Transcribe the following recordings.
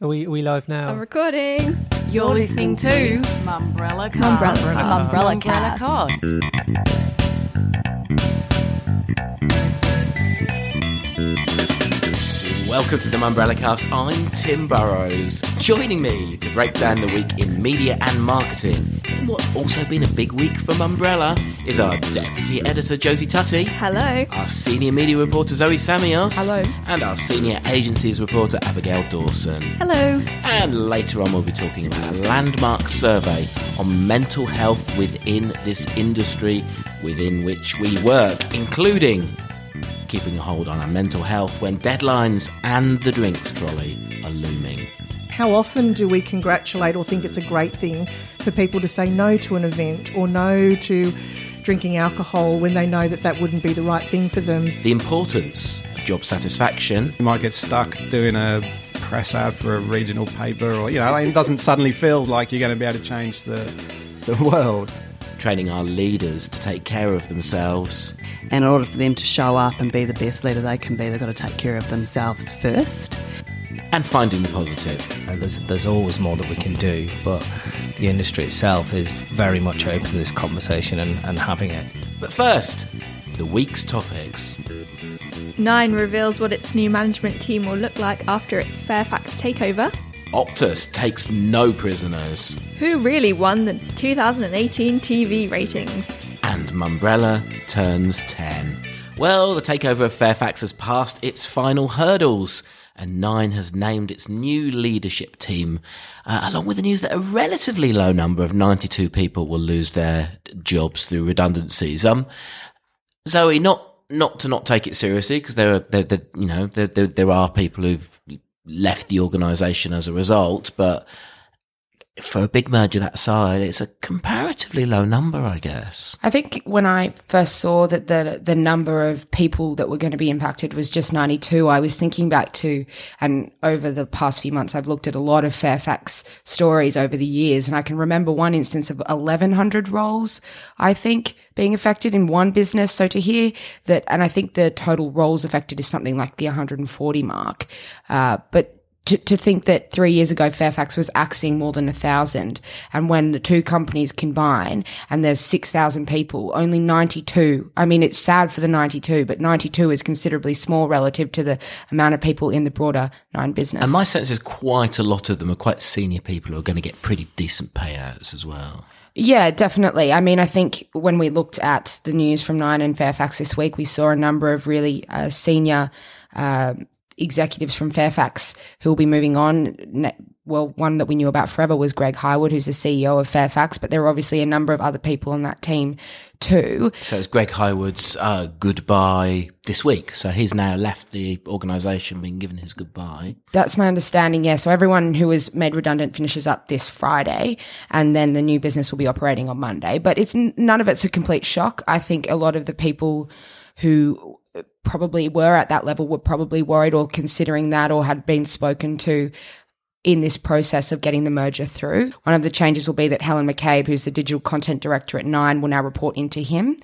Are we, are we live now? I'm recording. You're listening to Mumbrella Cast. Mumbrella Mumbrella Cast. Cast. Welcome to the Mumbrella Cast. I'm Tim Burrows. Joining me to break down the week in media and marketing, in what's also been a big week for Mumbrella, is our deputy editor Josie Tutty, Hello. our senior media reporter Zoe Samios, Hello. and our senior agencies reporter Abigail Dawson. Hello. And later on, we'll be talking about a landmark survey on mental health within this industry within which we work, including keeping a hold on our mental health when deadlines and the drinks trolley are looming. How often do we congratulate or think it's a great thing for people to say no to an event or no to drinking alcohol when they know that that wouldn't be the right thing for them? The importance of job satisfaction, You might get stuck doing a press ad for a regional paper, or you know, it doesn't suddenly feel like you're going to be able to change the the world. Training our leaders to take care of themselves, And in order for them to show up and be the best leader they can be, they've got to take care of themselves first. and finding the positive. Uh, there's there's always more that we can do, but the industry itself is very much open to this conversation and, and having it. But first, the week's topics. Nine reveals what its new management team will look like after its Fairfax takeover. Optus takes no prisoners. Who really won the 2018 TV ratings? and Mumbrella turns 10. Well, the takeover of Fairfax has passed its final hurdles, and Nine has named its new leadership team, uh, along with the news that a relatively low number of 92 people will lose their jobs through redundancies. Um, Zoe, not not to not take it seriously, because there are there, there, you know there, there there are people who've left the organisation as a result, but for a big merger that size, it's a comparatively low number, I guess. I think when I first saw that the the number of people that were going to be impacted was just 92, I was thinking back to, and over the past few months, I've looked at a lot of Fairfax stories over the years, and I can remember one instance of 1,100 roles, I think, being affected in one business. So to hear that, and I think the total roles affected is something like the 140 mark, uh, but to, to think that three years ago Fairfax was axing more than a thousand, and when the two companies combine and there's six thousand people, only ninety two. I mean, it's sad for the ninety two, but ninety two is considerably small relative to the amount of people in the broader nine business. And my sense is quite a lot of them are quite senior people who are going to get pretty decent payouts as well. Yeah, definitely. I mean, I think when we looked at the news from Nine and Fairfax this week, we saw a number of really uh, senior uh, executives from Fairfax who will be moving on. Well, one that we knew about forever was Greg Hywood, who's the CEO of Fairfax, but there are obviously a number of other people on that team too. So it's Greg Hywood's uh, goodbye this week. So he's now left the organisation, being given his goodbye. That's my understanding, yeah. So everyone who was made redundant finishes up this Friday, and then the new business will be operating on Monday. But it's none of it's a complete shock. I think a lot of the people who probably were at that level were probably worried or considering that or had been spoken to in this process of getting the merger through. One of the changes will be that Helen McCabe, who's the digital content director at Nine, will now report into him.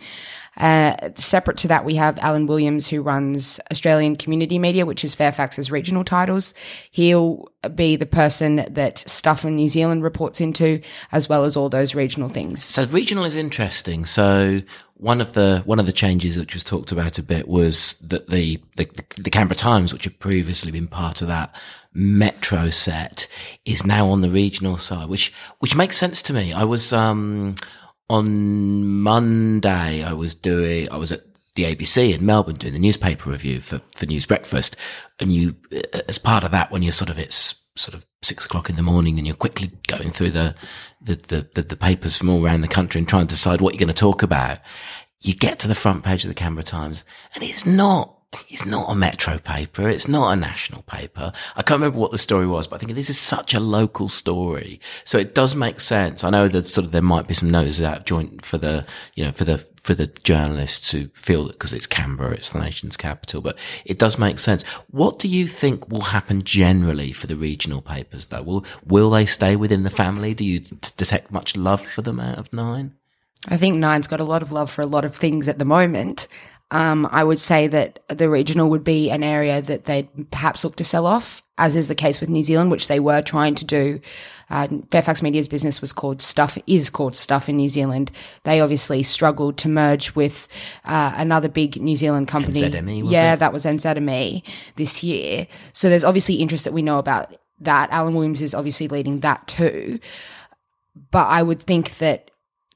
Uh, separate to that, we have Alan Williams, who runs Australian Community Media, which is Fairfax's regional titles. He'll be the person that Stuff in New Zealand reports into, as well as all those regional things. So regional is interesting. So one of the one of the changes which was talked about a bit was that the the, the Canberra Times, which had previously been part of that metro set, is now on the regional side, which which makes sense to me. I was um on Monday. I was doing. I was at the ABC in Melbourne doing the newspaper review for for News Breakfast, and you as part of that when you're sort of it's sort of six o'clock in the morning and you're quickly going through the the, the, the, the papers from all around the country and trying to decide what you're going to talk about, you get to the front page of the Canberra Times and it's not, it's not a metro paper. It's not a national paper. I can't remember what the story was, but I think this is such a local story. So it does make sense. I know that sort of there might be some noses out of joint for the, you know, for the, for the journalists who feel that because it's Canberra, it's the nation's capital, but it does make sense. What do you think will happen generally for the regional papers though? Will, will they stay within the family? Do you t- detect much love for them out of nine? I think Nine's got a lot of love for a lot of things at the moment. Um, I would say that the regional would be an area that they'd perhaps look to sell off as is the case with New Zealand, which they were trying to do. Uh, Fairfax Media's business was called Stuff, is called Stuff in New Zealand. They obviously struggled to merge with uh, another big New Zealand company. NZME, was yeah, it? that was NZME this year. So there's obviously interest that we know about that. Alan Williams is obviously leading that too. But I would think that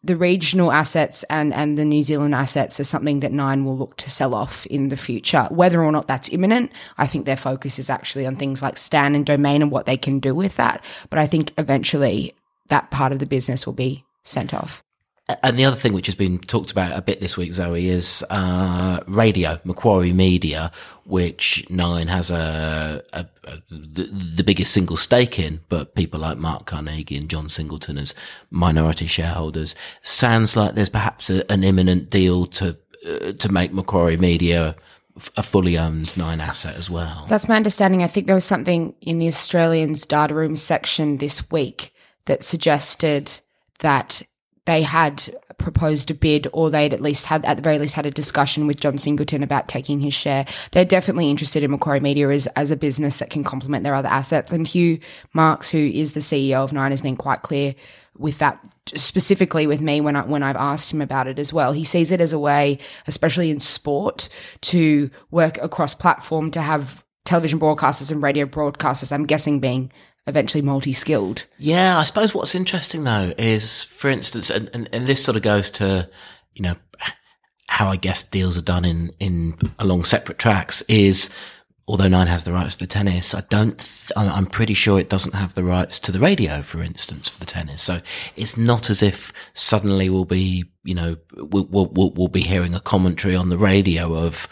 the regional assets and, and the New Zealand assets are something that Nine will look to sell off in the future. Whether or not that's imminent, I think their focus is actually on things like Stan and Domain and what they can do with that. But I think eventually that part of the business will be sent off. And the other thing which has been talked about a bit this week, Zoe, is uh, radio, Macquarie Media, which Nine has a, a, a the, the biggest single stake in, but people like Mark Carnegie and John Singleton as minority shareholders. Sounds like there's perhaps a, an imminent deal to uh, to make Macquarie Media a fully owned Nine asset as well. That's my understanding. I think there was something in the Australians data room section this week that suggested that they had proposed a bid or they'd at least had at the very least had a discussion with John Singleton about taking his share. They're definitely interested in Macquarie Media as, as a business that can complement their other assets. And Hugh Marks, who is the CEO of Nine, has been quite clear with that specifically with me when I when I've asked him about it as well. He sees it as a way, especially in sport, to work across platform to have television broadcasters and radio broadcasters, I'm guessing being eventually multi-skilled. Yeah, I suppose what's interesting though is, for instance, and, and, and this sort of goes to, you know, how I guess deals are done in, in along separate tracks is, although Nine has the rights to the tennis, I don't, th- I'm pretty sure it doesn't have the rights to the radio, for instance, for the tennis. So it's not as if suddenly we'll be, you know, we'll, we'll we'll be hearing a commentary on the radio of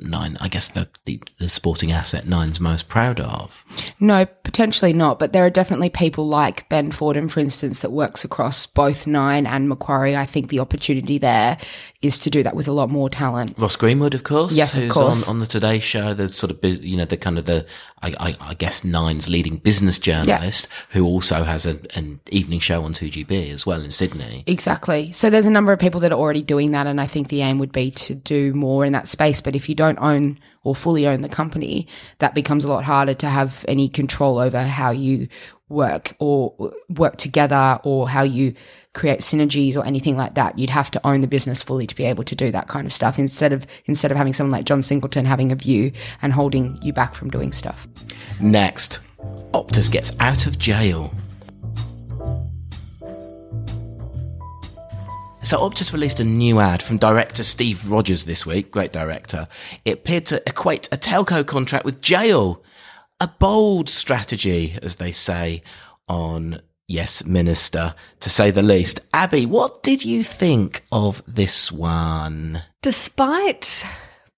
Nine, I guess the, the, the sporting asset Nine's most proud of. No, potentially not, but there are definitely people like Ben Fordham, for instance, that works across both Nine and Macquarie. I think the opportunity there is to do that with a lot more talent. Ross Greenwood, of course. Yes, of course. On, on the Today Show, the sort of, you know, the kind of the, I, I, I guess Nine's leading business journalist, who also has a, an evening show on 2GB as well in Sydney. Exactly. So there's a number of people that are already doing that, and I think the aim would be to do more in that space. But if you don't own or fully own the company, that becomes a lot harder to have any control over how you work or work together or how you create synergies or anything like that. You'd have to own the business fully to be able to do that kind of stuff instead of instead of having someone like John Singleton having a view and holding you back from doing stuff. Next, Optus gets out of jail. So Optus released a new ad from director Steve Rogers this week, great director. It appeared to equate a telco contract with jail. A bold strategy, as they say on Yes Minister, to say the least. Abby, what did you think of this one? Despite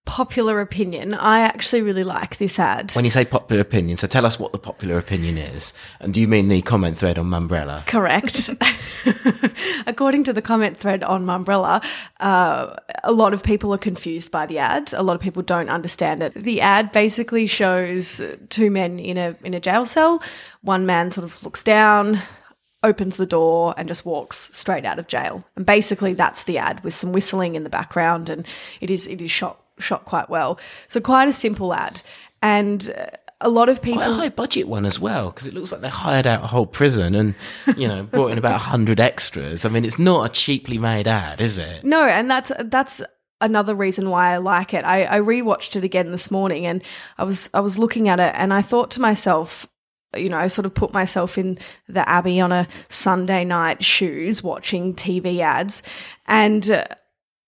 popular opinion, I actually really like this ad. When you say popular opinion, so tell us what the popular opinion is. And do you mean the comment thread on Mumbrella? Correct. According to the comment thread on Mumbrella, uh, a lot of people are confused by the ad. A lot of people don't understand it. The ad basically shows two men in a in a jail cell. One man sort of looks down, opens the door, and just walks straight out of jail. And basically, that's the ad with some whistling in the background, and it is it is shot shot quite well. So quite a simple ad, and. Uh, a lot of people Quite a high budget one as well, because it looks like they hired out a whole prison and, you know, brought in about 100 extras. I mean, it's not a cheaply made ad, is it? No, and that's that's another reason why I like it. I, I rewatched it again this morning, and I was I was looking at it, and I thought to myself, you know, I sort of put myself in the Abbey on a Sunday night shoes, watching TV ads, and. Uh,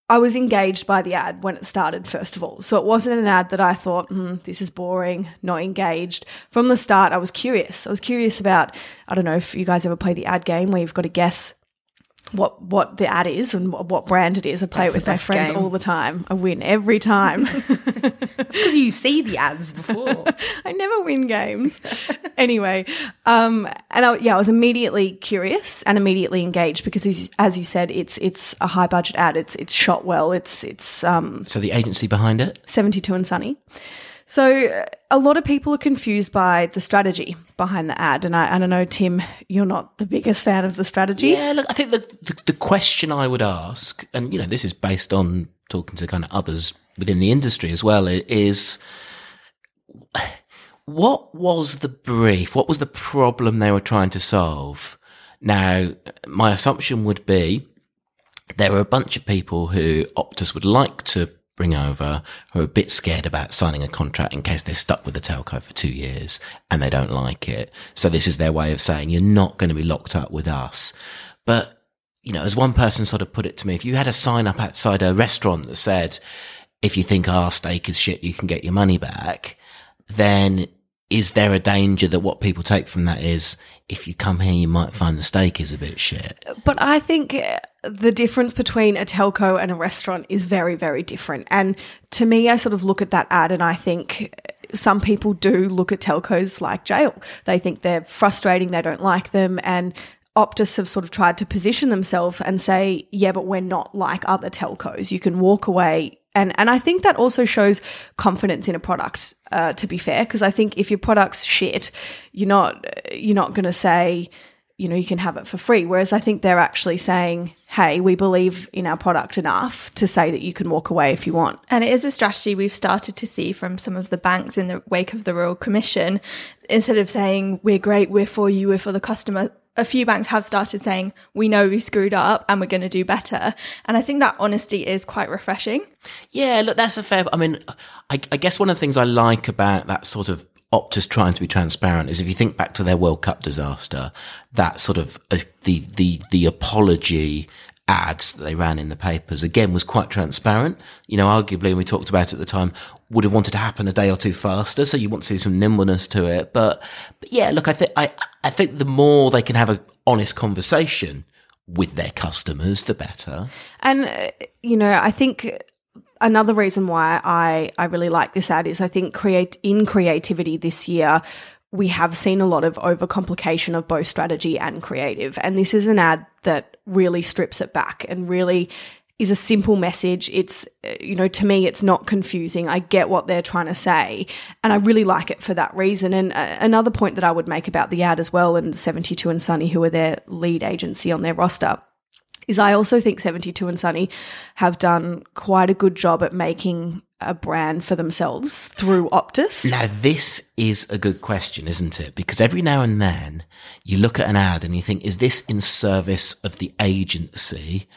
I was engaged by the ad when it started, first of all. So it wasn't an ad that I thought, hmm, this is boring, not engaged. From the start, I was curious. I was curious about, I don't know if you guys ever play the ad game where you've got to guess what what the ad is and what, what brand it is. I play That's it with my friends game. all the time. I win every time. It's Because you see the ads before. I never win games. anyway, um, and I, yeah, I was immediately curious and immediately engaged because, as, as you said, it's it's a high budget ad. It's it's shot well. It's it's um, So the agency behind it? 72 and Sunny. So uh, a lot of people are confused by the strategy behind the ad, and I, don't know Tim, you're not the biggest fan of the strategy. Yeah, look, I think the, the, the question I would ask, and, you know, this is based on talking to kind of others within the industry as well, is what was the brief? What was the problem they were trying to solve? Now, my assumption would be there are a bunch of people who Optus would like to bring over who are a bit scared about signing a contract in case they're stuck with the telco for two years and they don't like it. So this is their way of saying you're not going to be locked up with us. But, you know, as one person sort of put it to me, if you had a sign up outside a restaurant that said, if you think our steak is shit, you can get your money back, then is there a danger that what people take from that is if you come here, you might find the steak is a bit shit? But I think uh, the difference between a telco and a restaurant is very, very different. And to me, I sort of look at that ad and I think some people do look at telcos like jail. They think they're frustrating, they don't like them, and Optus have sort of tried to position themselves and say, yeah, but we're not like other telcos. You can walk away. And, and I think that also shows confidence in a product, uh, to be fair, because I think if your product's shit, you're not, you're not going to say, you know, you can have it for free. Whereas I think they're actually saying, hey, we believe in our product enough to say that you can walk away if you want. And it is a strategy we've started to see from some of the banks in the wake of the Royal Commission. Instead of saying, we're great, we're for you, we're for the customer, a few banks have started saying, we know we screwed up and we're going to do better. And I think that honesty is quite refreshing. Yeah, look, that's a fair. I mean, I, I guess one of the things I like about that sort of Optus trying to be transparent is if you think back to their World Cup disaster, that sort of uh, the the the apology ads that they ran in the papers again was quite transparent. You know, arguably, and we talked about at the time, would have wanted to happen a day or two faster. So you want to see some nimbleness to it. But, but yeah, look, I think I I think the more they can have an honest conversation with their customers, the better. And, uh, you know, I think another reason why I, I really like this ad is I think create in creativity this year, we have seen a lot of overcomplication of both strategy and creative. And this is an ad that really strips it back and really is a simple message. It's, you know, to me, it's not confusing. I get what they're trying to say. And I really like it for that reason. And uh, another point that I would make about the ad as well, and 72 and Sunny, who are their lead agency on their roster, is I also think 72 and Sunny have done quite a good job at making a brand for themselves through Optus. Now, this is a good question, isn't it? Because every now and then you look at an ad and you think, is this in service of the agency?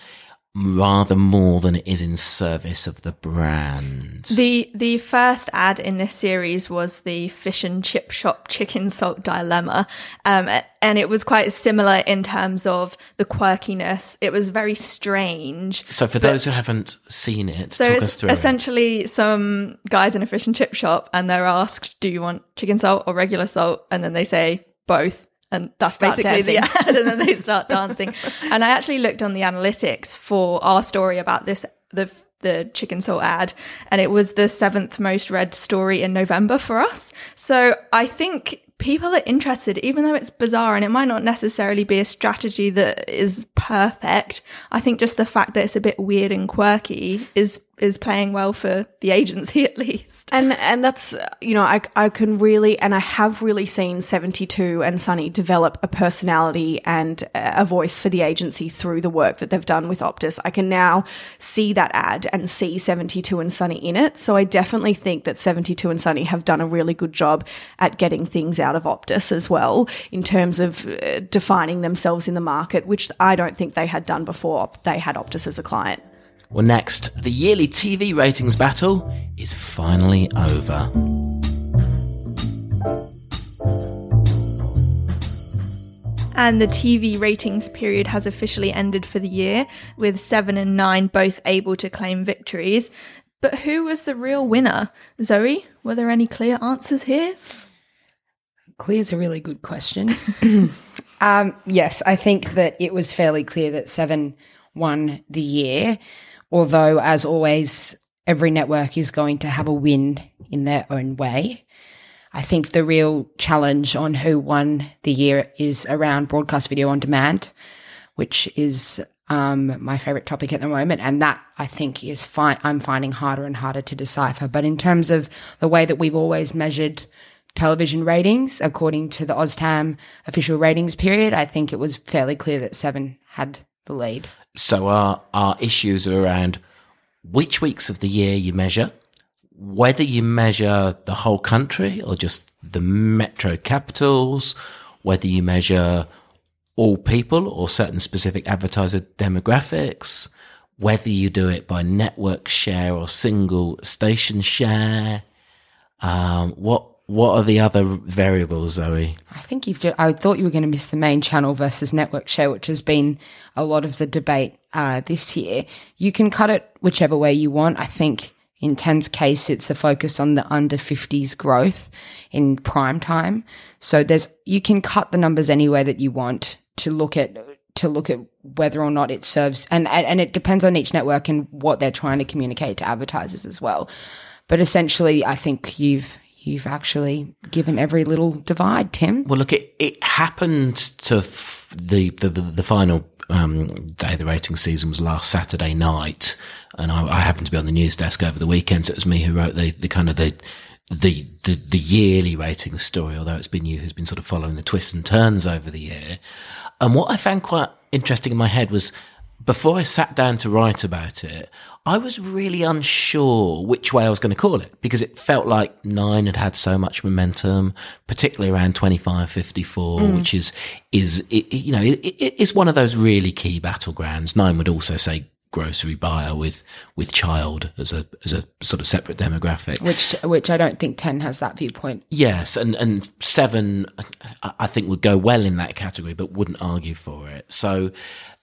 Rather more than it is in service of the brand. The the first ad in this series was the fish and chip shop chicken salt dilemma, um, and it was quite similar in terms of the quirkiness. It was very strange. So, for those who haven't seen it, so talk us through. Essentially, it. some guys in a fish and chip shop, and they're asked, "Do you want chicken salt or regular salt?" And then they say both and that's basically dancing. the ad and then they start dancing. And i actually looked on the analytics for our story about this the the chicken salt ad and it was the seventh most read story in november for us. So i think people are interested even though it's bizarre and it might not necessarily be a strategy that is perfect. I think just the fact that it's a bit weird and quirky is is playing well for the agency at least. And and that's you know I I can really and I have really seen 72 and Sunny develop a personality and a voice for the agency through the work that they've done with Optus. I can now see that ad and see 72 and Sunny in it. So I definitely think that 72 and Sunny have done a really good job at getting things out of Optus as well in terms of uh, defining themselves in the market, which I don't think they had done before they had Optus as a client. Well, next, the yearly TV ratings battle is finally over. And the TV ratings period has officially ended for the year, with 7 and 9 both able to claim victories. But who was the real winner? Zoe, were there any clear answers here? Clear is a really good question. um, yes, I think that it was fairly clear that 7 won the year. Although, as always, every network is going to have a win in their own way. I think the real challenge on who won the year is around broadcast video on demand, which is um, my favorite topic at the moment. And that I think is fine. I'm finding harder and harder to decipher. But in terms of the way that we've always measured television ratings, according to the OzTam official ratings period, I think it was fairly clear that Seven had the lead. So our, our issues are around which weeks of the year you measure, whether you measure the whole country or just the metro capitals, whether you measure all people or certain specific advertiser demographics, whether you do it by network share or single station share. Um, what what are the other variables, Zoe? I think you've. Just, I thought you were going to miss the main channel versus network share, which has been a lot of the debate uh, this year. You can cut it whichever way you want. I think in Ten's case, it's a focus on the under 50s growth in prime time. So there's you can cut the numbers anywhere that you want to look at to look at whether or not it serves and and it depends on each network and what they're trying to communicate to advertisers as well. But essentially, I think you've you've actually given every little divide, Tim. Well, look, it, it happened to f- the, the, the, the, final um, day of the rating season was last Saturday night. And I, I, happened to be on the news desk over the weekend. So it was me who wrote the, the kind of the, the, the, the yearly rating story, although it's been you who's been sort of following the twists and turns over the year. And what I found quite interesting in my head was before I sat down to write about it, I was really unsure which way I was going to call it because it felt like nine had had so much momentum, particularly around 25, 54, mm. which is, is, it, you know, it, it's one of those really key battlegrounds. Nine would also say grocery buyer with, with child as a, as a sort of separate demographic. Which, which I don't think 10 has that viewpoint. Yes. And, and seven, I think would go well in that category, but wouldn't argue for it. So,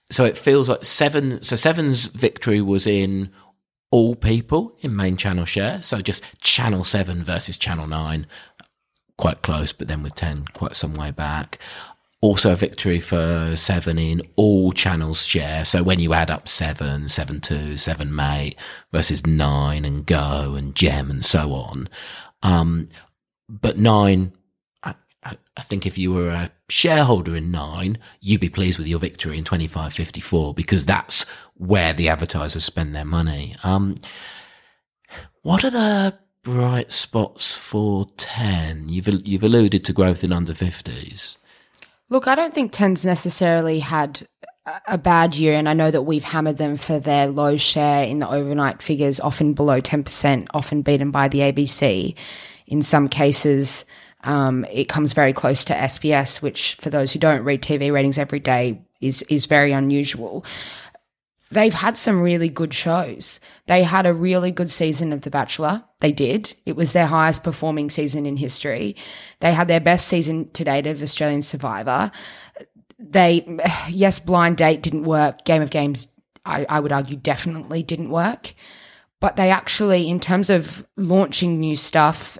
so it feels like seven. So seven's victory was in all people in main channel share. So just channel seven versus channel nine, quite close, but then with 10, quite some way back. Also a victory for seven in all channels share. So when you add up seven, seven two, seven mate versus nine and go and gem and so on. Um, but nine I think if you were a shareholder in Nine, you'd be pleased with your victory in 2554 because that's where the advertisers spend their money. Um, what are the bright spots for 10? You've, you've alluded to growth in under 50s. Look, I don't think 10's necessarily had a bad year, and I know that we've hammered them for their low share in the overnight figures, often below 10%, often beaten by the ABC. In some cases, um, it comes very close to SBS, which for those who don't read TV ratings every day is is very unusual. They've had some really good shows. They had a really good season of The Bachelor. They did. It was their highest performing season in history. They had their best season to date of Australian Survivor. They, yes, Blind Date didn't work. Game of Games, I, I would argue, definitely didn't work but they actually, in terms of launching new stuff,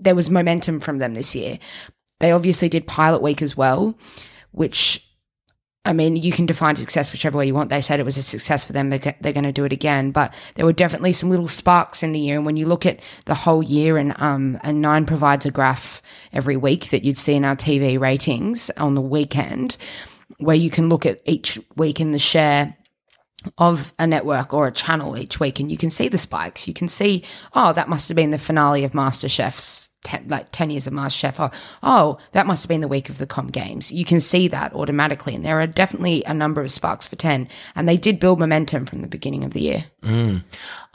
there was momentum from them this year. They obviously did pilot week as well, which I mean, you can define success whichever way you want. They said it was a success for them. They're, they're going to do it again. But there were definitely some little sparks in the year. And when you look at the whole year, and um, and Nine provides a graph every week that you'd see in our TV ratings on the weekend, where you can look at each week in the share of a network or a channel each week and you can see the spikes. You can see, oh, that must have been the finale of MasterChef's ten, like 10 years of MasterChef. Or, oh, that must have been the week of the Comm Games. You can see that automatically. And there are definitely a number of sparks for 10. And they did build momentum from the beginning of the year. Mm.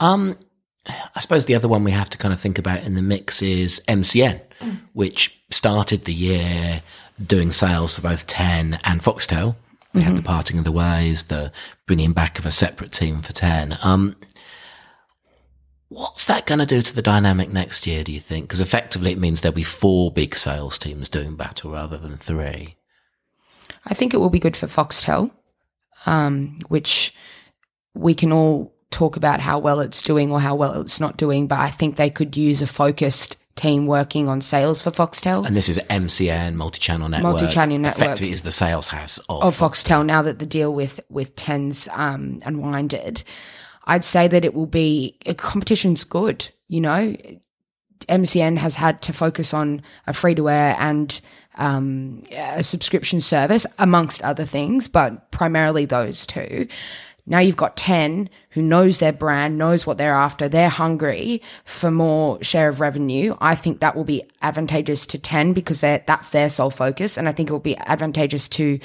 Um, I suppose the other one we have to kind of think about in the mix is MCN, mm. which started the year doing sales for both 10 and Foxtel we mm-hmm. had the parting of the ways, the bringing back of a separate team for 10. Um, what's that going to do to the dynamic next year, do you think? Because effectively it means there'll be four big sales teams doing battle rather than three. I think it will be good for Foxtel, um, which we can all talk about how well it's doing or how well it's not doing, but I think they could use a focused team working on sales for Foxtel. And this is MCN, multi-channel network. Multi-channel network. Effectively is the sales house of, of Foxtel. Foxtel. Now that the deal with, with Tens um, unwinded, I'd say that it will be, competition's good, you know. MCN has had to focus on a free-to-air and um, a subscription service, amongst other things, but primarily those two. Now you've got 10 who knows their brand, knows what they're after. They're hungry for more share of revenue. I think that will be advantageous to 10 because that's their sole focus. And I think it will be advantageous to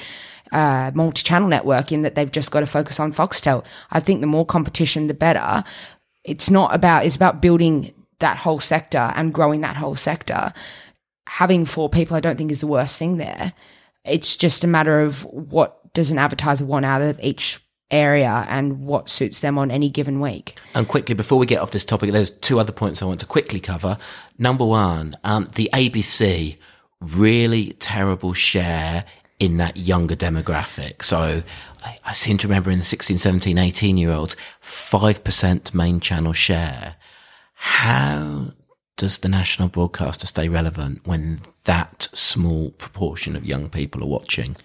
uh, multi-channel network in that they've just got to focus on Foxtel. I think the more competition, the better. It's not about, it's about building that whole sector and growing that whole sector. having four people, I don't think is the worst thing there. It's just a matter of what does an advertiser want out of each area and what suits them on any given week. And quickly, before we get off this topic, there's two other points I want to quickly cover. Number one, um, the ABC really terrible share in that younger demographic. So I, I seem to remember in the 16, 17, 18 year olds, 5% main channel share. How does the national broadcaster stay relevant when that small proportion of young people are watching?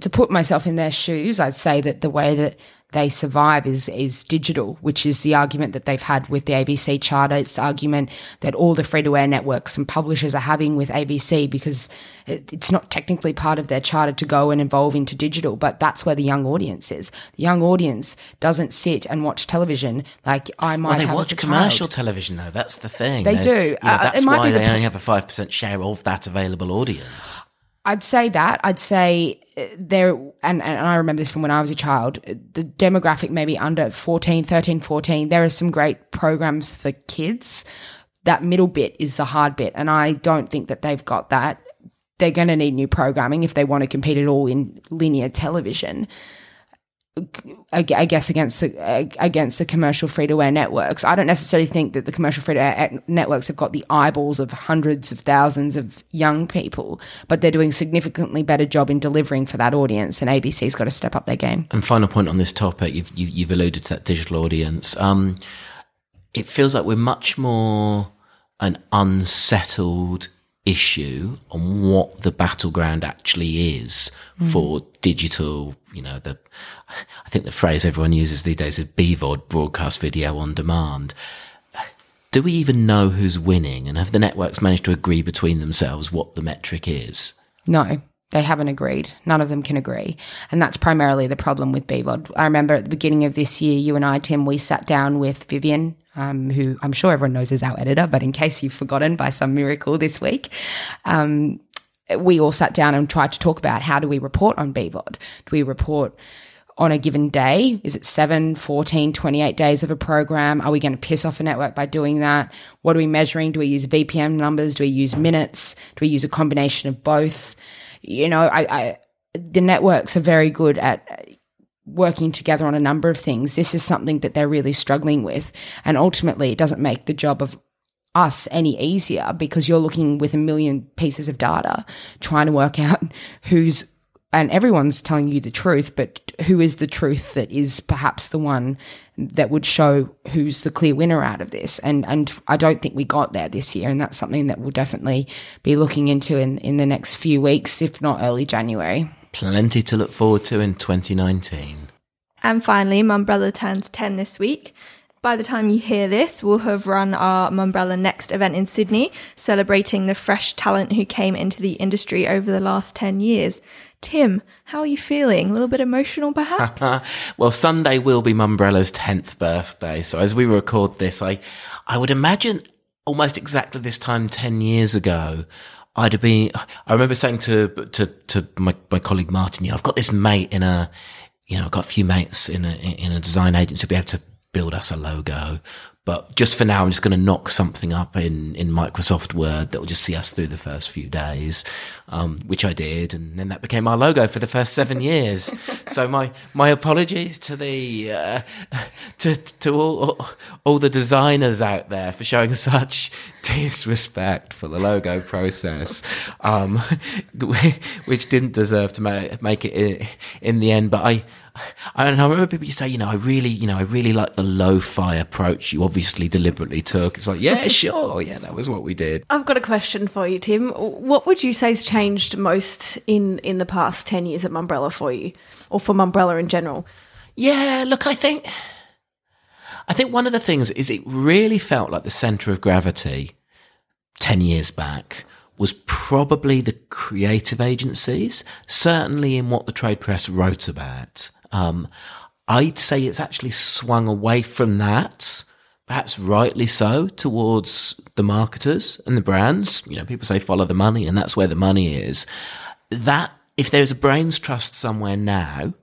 To put myself in their shoes, I'd say that the way that they survive is is digital, which is the argument that they've had with the ABC charter. It's the argument that all the free to air networks and publishers are having with ABC because it's not technically part of their charter to go and evolve into digital, but that's where the young audience is. The young audience doesn't sit and watch television like I might. Well, they watch commercial child. television though. That's the thing. They They're, do. You know, Uh, that's why they po- only have a five percent share of that available audience. I'd say that. I'd say uh, there, and, and I remember this from when I was a child, the demographic maybe under 14, 13, 14, there are some great programs for kids. That middle bit is the hard bit. And I don't think that they've got that. They're going to need new programming if they want to compete at all in linear television. I guess against the, uh, against the commercial free to air networks. I don't necessarily think that the commercial free to air networks have got the eyeballs of hundreds of thousands of young people, but they're doing significantly better job in delivering for that audience. And ABC's got to step up their game. And final point on this topic, you've you've, you've alluded to that digital audience. Um, it feels like we're much more an unsettled issue on what the battleground actually is for digital. You know, the I think the phrase everyone uses these days is BVOD, broadcast video on demand. Do we even know who's winning, and have the networks managed to agree between themselves what the metric is? No, they haven't agreed. None of them can agree. And that's primarily the problem with BVOD. I remember at the beginning of this year, you and I, Tim, we sat down with Vivian, um, who I'm sure everyone knows is our editor, but in case you've forgotten by some miracle this week, um, we all sat down and tried to talk about how do we report on BVOD? Do we report on a given day? Is it 7, 14, 28 days of a program? Are we going to piss off a network by doing that? What are we measuring? Do we use VPM numbers? Do we use minutes? Do we use a combination of both? You know, I, I the networks are very good at working together on a number of things. This is something that they're really struggling with. And ultimately, it doesn't make the job of us any easier because you're looking with a million pieces of data trying to work out who's and everyone's telling you the truth, but who is the truth that is perhaps the one that would show who's the clear winner out of this? And and I don't think we got there this year, and that's something that we'll definitely be looking into in, in the next few weeks, if not early January. Plenty to look forward to in 2019. And finally, Mumbrella turns 10 this week. By the time you hear this, we'll have run our Mumbrella Next event in Sydney, celebrating the fresh talent who came into the industry over the last 10 years. Tim, how are you feeling? A little bit emotional, perhaps? well, Sunday will be Mumbrella's 10th birthday. So as we record this, I, I would imagine almost exactly this time 10 years ago, I'd have been, I remember saying to, to, to my, my colleague Martin, you know, I've got this mate in a, you know, I've got a few mates in a, in a design agency, be able to build us a logo. But just for now, I'm just going to knock something up in, in Microsoft Word that will just see us through the first few days, um, which I did. And then that became our logo for the first seven years. so my, my apologies to the, uh, to, to all, all the designers out there for showing such disrespect for the logo process, um, which didn't deserve to make, make it in the end. But I, and I remember people used to say, you know, I really, you know, I really like the lo-fi approach you obviously deliberately took. It's like, yeah, sure. Yeah, that was what we did. I've got a question for you, Tim. What would you say has changed most in, in the past 10 years at Mumbrella for you or for Mumbrella in general? Yeah, look, I think, I think one of the things is it really felt like the center of gravity 10 years back was probably the creative agencies, certainly in what the trade press wrote about. Um, I'd say it's actually swung away from that, perhaps rightly so, towards the marketers and the brands. You know, people say follow the money, and that's where the money is. That, if there's a brains trust somewhere now,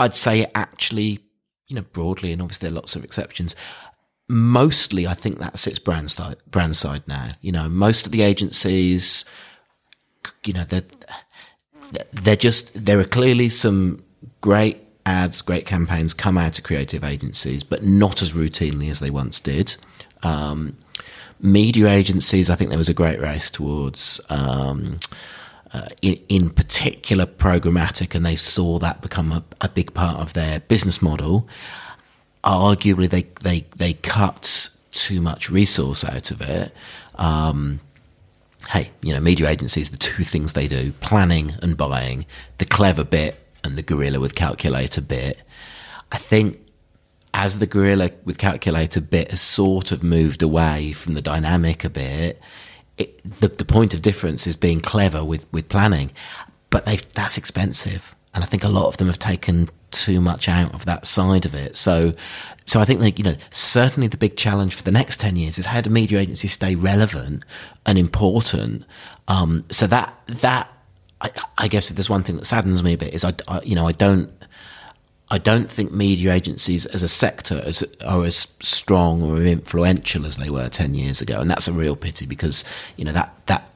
I'd say it actually, you know, broadly, and obviously there are lots of exceptions, mostly I think that sits brand side, brand side now. You know, most of the agencies you know, they're, they're just, there are clearly some great ads, great campaigns come out of creative agencies, but not as routinely as they once did. Um, media agencies, I think there was a great race towards, um, uh, in, in, particular, programmatic, and they saw that become a, a, big part of their business model. Arguably, they they they cut too much resource out of it. Um, hey, you know, media agencies, the two things they do, planning and buying, the clever bit and the gorilla with calculator bit. I think as the gorilla with calculator bit has sort of moved away from the dynamic a bit, it, the, the point of difference is being clever with, with planning, but that's expensive. And I think a lot of them have taken too much out of that side of it. So, so I think that, you know, certainly the big challenge for the next 10 years is how do media agencies stay relevant and important? Um, so that, that, I, I, guess if there's one thing that saddens me a bit is I, I, you know, I don't, I don't think media agencies as a sector as, are as strong or influential as they were 10 years ago. And that's a real pity because, you know, that, that,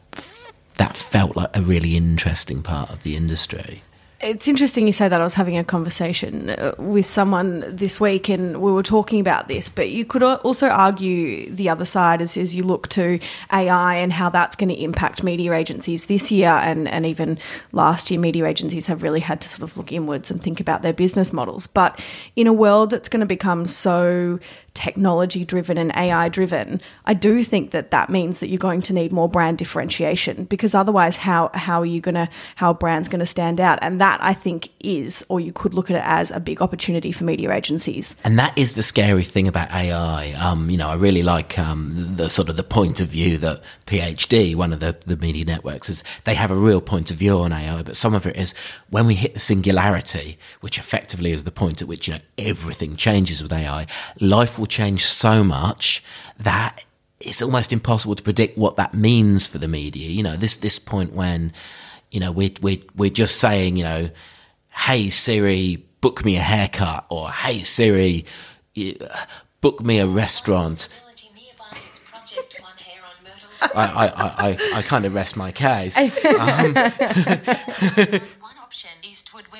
that felt like a really interesting part of the industry. It's interesting you say that. I was having a conversation uh, with someone this week and we were talking about this, but you could also argue the other side as, as you look to AI and how that's going to impact media agencies this year and, and even last year. Media agencies have really had to sort of look inwards and think about their business models. But in a world that's going to become so technology driven and AI driven, I do think that that means that you're going to need more brand differentiation because otherwise, how how are you gonna how brand's going to stand out? And that I think is, or you could look at it as a big opportunity for media agencies. And that is the scary thing about AI. Um, you know, I really like um, the sort of the point of view that PhD, one of the the media networks, is they have a real point of view on AI, but some of it is when we hit the singularity, which effectively is the point at which you know everything changes with AI. Life will change so much that it's almost impossible to predict what that means for the media. You know, this this point when, you know, we're we're we're just saying, you know, hey Siri, book me a haircut, or hey Siri, book me a restaurant. I, I, I, I, kind of rest my case. Um,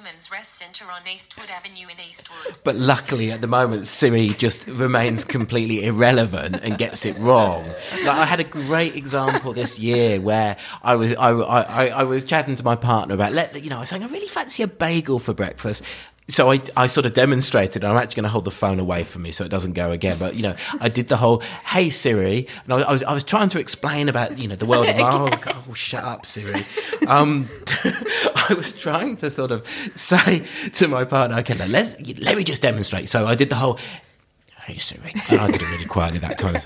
Women's Rest Centre on Eastwood Avenue in Eastwood. But luckily, at the moment, Siri just remains completely irrelevant and gets it wrong. Like, I had a great example this year where I was I, I, I was chatting to my partner about let you know I was saying I really fancy a bagel for breakfast, so I, I sort of demonstrated. I'm actually going to hold the phone away from me so it doesn't go again. But you know, I did the whole "Hey Siri," and I, I was I was trying to explain about you know the world of oh, oh shut up Siri. Um, I was trying to sort of say to my partner, okay, let's let me just demonstrate. So I did the whole Hey and I did it really quietly that time.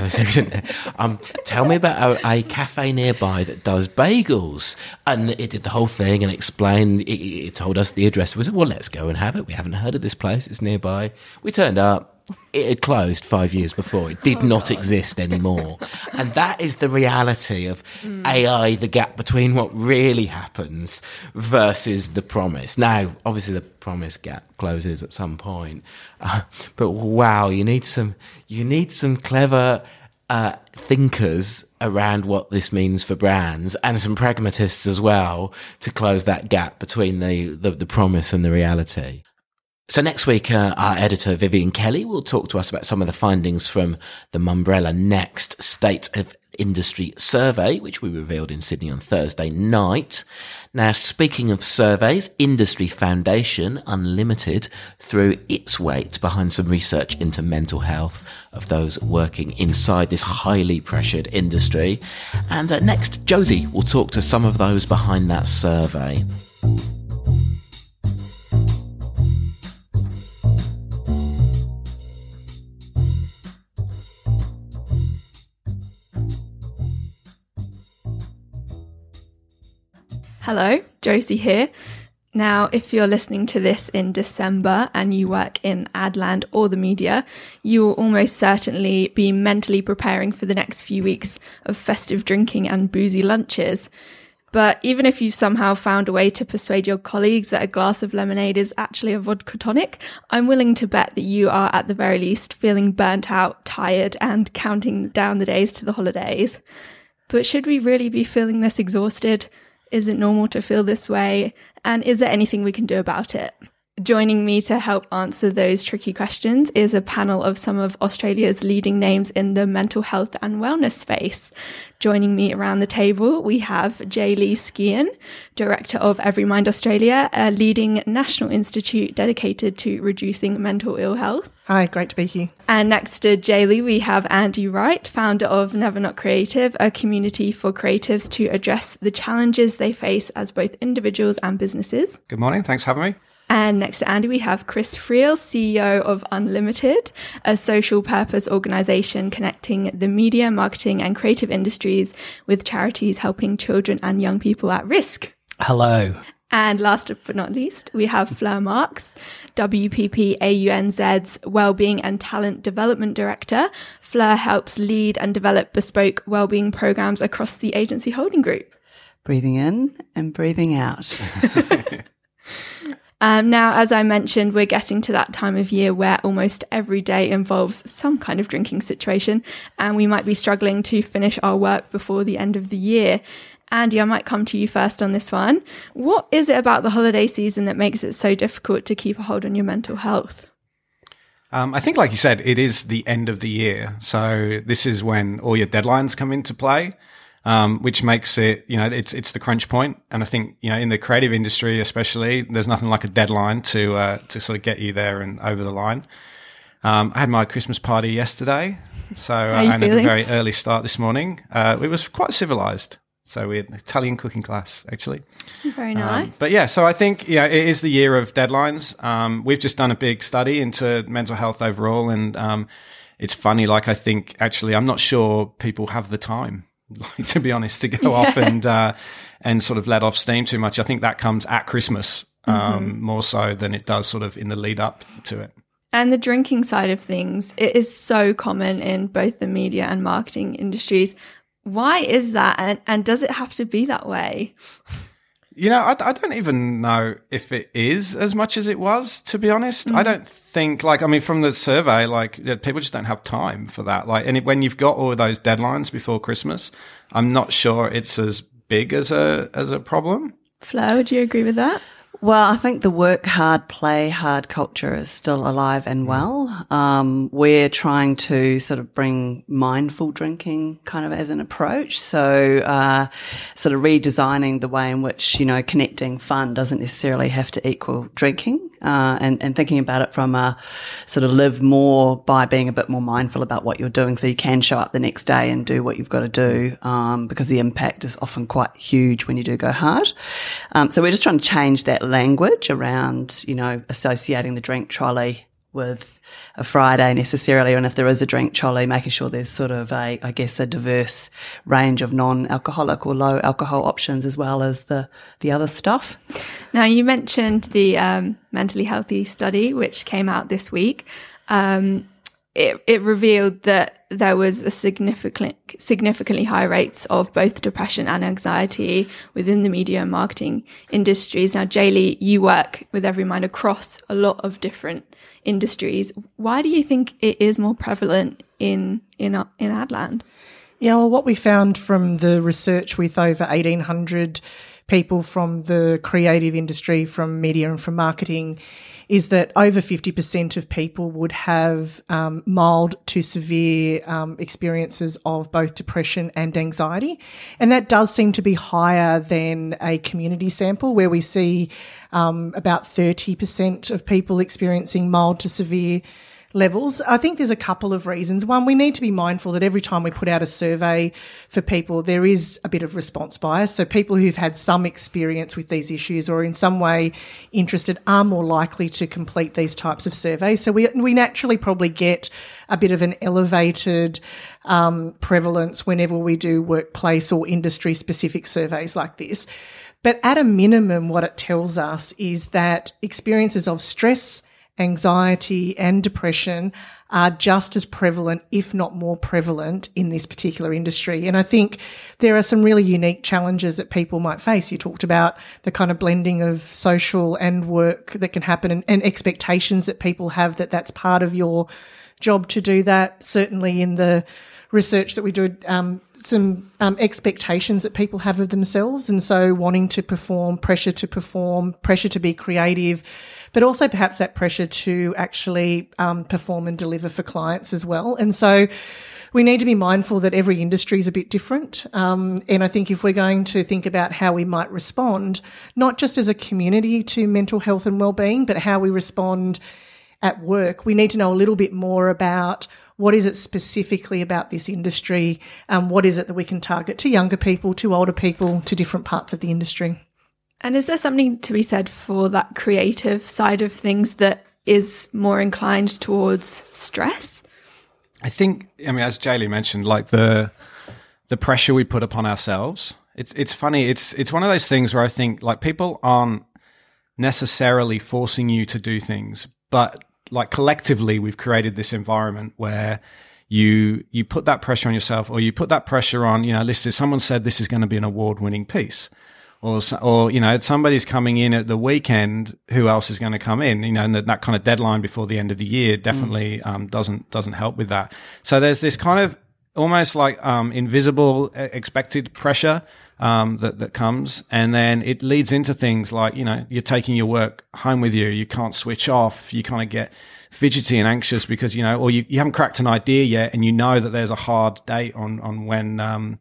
Um, tell me about a, a, cafe nearby that does bagels, and it did the whole thing and explained. It, it told us the address. We said, "Well, let's go and have it." We haven't heard of this place; it's nearby. We turned up it had closed five years before. It did oh, not God. exist anymore. and that is the reality of mm. AI, the gap between what really happens versus the promise. Now, obviously, the promise gap closes at some point. Uh, but wow, you need some, you need some clever uh, thinkers around what this means for brands and some pragmatists as well to close that gap between the, the, the promise and the reality. So next week, uh, our editor Vivian Kelly will talk to us about some of the findings from the Mumbrella Next State of Industry survey, which we revealed in Sydney on Thursday night. Now, speaking of surveys, Industry Foundation Unlimited threw its weight behind some research into mental health of those working inside this highly pressured industry. And uh, next, Josie will talk to some of those behind that survey. Hello, Josie here. Now, if you're listening to this in December and you work in Adland or the media, you will almost certainly be mentally preparing for the next few weeks of festive drinking and boozy lunches. But even if you've somehow found a way to persuade your colleagues that a glass of lemonade is actually a vodka tonic, I'm willing to bet that you are at the very least feeling burnt out, tired, and counting down the days to the holidays. But should we really be feeling this exhausted? Is it normal to feel this way? And is there anything we can do about it? Joining me to help answer those tricky questions is a panel of some of Australia's leading names in the mental health and wellness space. Joining me around the table, we have Jaelea Skehan, Director of Everymind Australia, a leading national institute dedicated to reducing mental ill health. Hi, great to be here. And next to Jaelea, we have Andy Wright, founder of Never Not Creative, a community for creatives to address the challenges they face as both individuals and businesses. Good morning. Thanks for having me. And next to Andy, we have Chris Freel, CEO of Unlimited, a social purpose organization connecting the media, marketing, and creative industries with charities helping children and young people at risk. Hello. And last but not least, we have Fleur Marks, WPP AUNZ's Wellbeing and Talent Development Director. Fleur helps lead and develop bespoke wellbeing programs across the agency holding group. Breathing in and breathing out. Um, now, as I mentioned, we're getting to that time of year where almost every day involves some kind of drinking situation, and we might be struggling to finish our work before the end of the year. Andy, I might come to you first on this one. What is it about the holiday season that makes it so difficult to keep a hold on your mental health? Um, I think, like you said, it is the end of the year. So this is when all your deadlines come into play um, which makes it, you know, it's it's the crunch point. And I think, you know, in the creative industry, especially, there's nothing like a deadline to uh, to sort of get you there and over the line. Um, I had my Christmas party yesterday, so uh, I had a very early start this morning. Uh, it was quite civilized. So we had an Italian cooking class, actually. Very um, nice. Um, but yeah, so I think yeah, it is the year of deadlines. Um, we've just done a big study into mental health overall, and um, it's funny. Like I think actually, I'm not sure people have the time like, to be honest, to go yeah. off and uh, and sort of let off steam too much. I think that comes at Christmas um, mm-hmm. more so than it does sort of in the lead up to it. And the drinking side of things, it is so common in both the media and marketing industries. Why is that? And, and does it have to be that way? You know, I, I, don't even know if it is as much as it was, to be honest. Mm-hmm. I don't think, like, I mean, from the survey, like, people just don't have time for that. Like, and it, when you've got all those deadlines before Christmas, I'm not sure it's as big as a, as a problem. Fleur, would you agree with that? Well, I think the work hard, play hard culture is still alive and well. Um, we're trying to sort of bring mindful drinking kind of as an approach. So, uh, sort of redesigning the way in which, you know, connecting fun doesn't necessarily have to equal drinking uh, and, and thinking about it from a sort of live more by being a bit more mindful about what you're doing so you can show up the next day and do what you've got to do um, because the impact is often quite huge when you do go hard. Um, so we're just trying to change that language around, you know, associating the drink trolley with a Friday necessarily, and if there is a drink trolley, making sure there's sort of a, I guess, a diverse range of non-alcoholic or low alcohol options as well as the the other stuff. Now, you mentioned the um, mentally healthy study which came out this week. Um, it, it revealed that there was a significant, significantly high rates of both depression and anxiety within the media and marketing industries. Now, Jaelea, you work with Everymind across a lot of different industries. Why do you think it is more prevalent in in in Adland? Yeah, well, what we found from the research with over eighteen hundred people from the creative industry, from media and from marketing is that over 50% of people would have um, mild to severe um, experiences of both depression and anxiety. And that does seem to be higher than a community sample where we see um, about 30% of people experiencing mild to severe levels. I think there's a couple of reasons. One, we need to be mindful that every time we put out a survey for people, there is a bit of response bias. So people who've had some experience with these issues or in some way interested are more likely to complete these types of surveys. So we, we naturally probably get a bit of an elevated um, prevalence whenever we do workplace or industry specific surveys like this. But at a minimum, what it tells us is that experiences of stress, anxiety and depression are just as prevalent, if not more prevalent in this particular industry. And I think there are some really unique challenges that people might face. You talked about the kind of blending of social and work that can happen and, and expectations that people have that that's part of your job to do that. Certainly in the research that we do, um, some um, expectations that people have of themselves. And so wanting to perform, pressure to perform, pressure to be creative, but also perhaps that pressure to actually um, perform and deliver for clients as well. And so we need to be mindful that every industry is a bit different. Um, and I think if we're going to think about how we might respond, not just as a community to mental health and well-being, but how we respond at work, we need to know a little bit more about what is it specifically about this industry? Um, what is it that we can target to younger people, to older people, to different parts of the industry? And is there something to be said for that creative side of things that is more inclined towards stress? I think, I mean, as Jaelea mentioned, like the the pressure we put upon ourselves. It's it's funny. It's it's one of those things where I think like people aren't necessarily forcing you to do things, but like collectively we've created this environment where you you put that pressure on yourself or you put that pressure on you know listen someone said this is going to be an award winning piece or or you know somebody's coming in at the weekend who else is going to come in you know and that, that kind of deadline before the end of the year definitely mm. um, doesn't doesn't help with that so there's this kind of almost like um, invisible expected pressure um, that that comes, and then it leads into things like you know you're taking your work home with you, you can't switch off, you kind of get fidgety and anxious because you know, or you, you haven't cracked an idea yet, and you know that there's a hard date on on when um,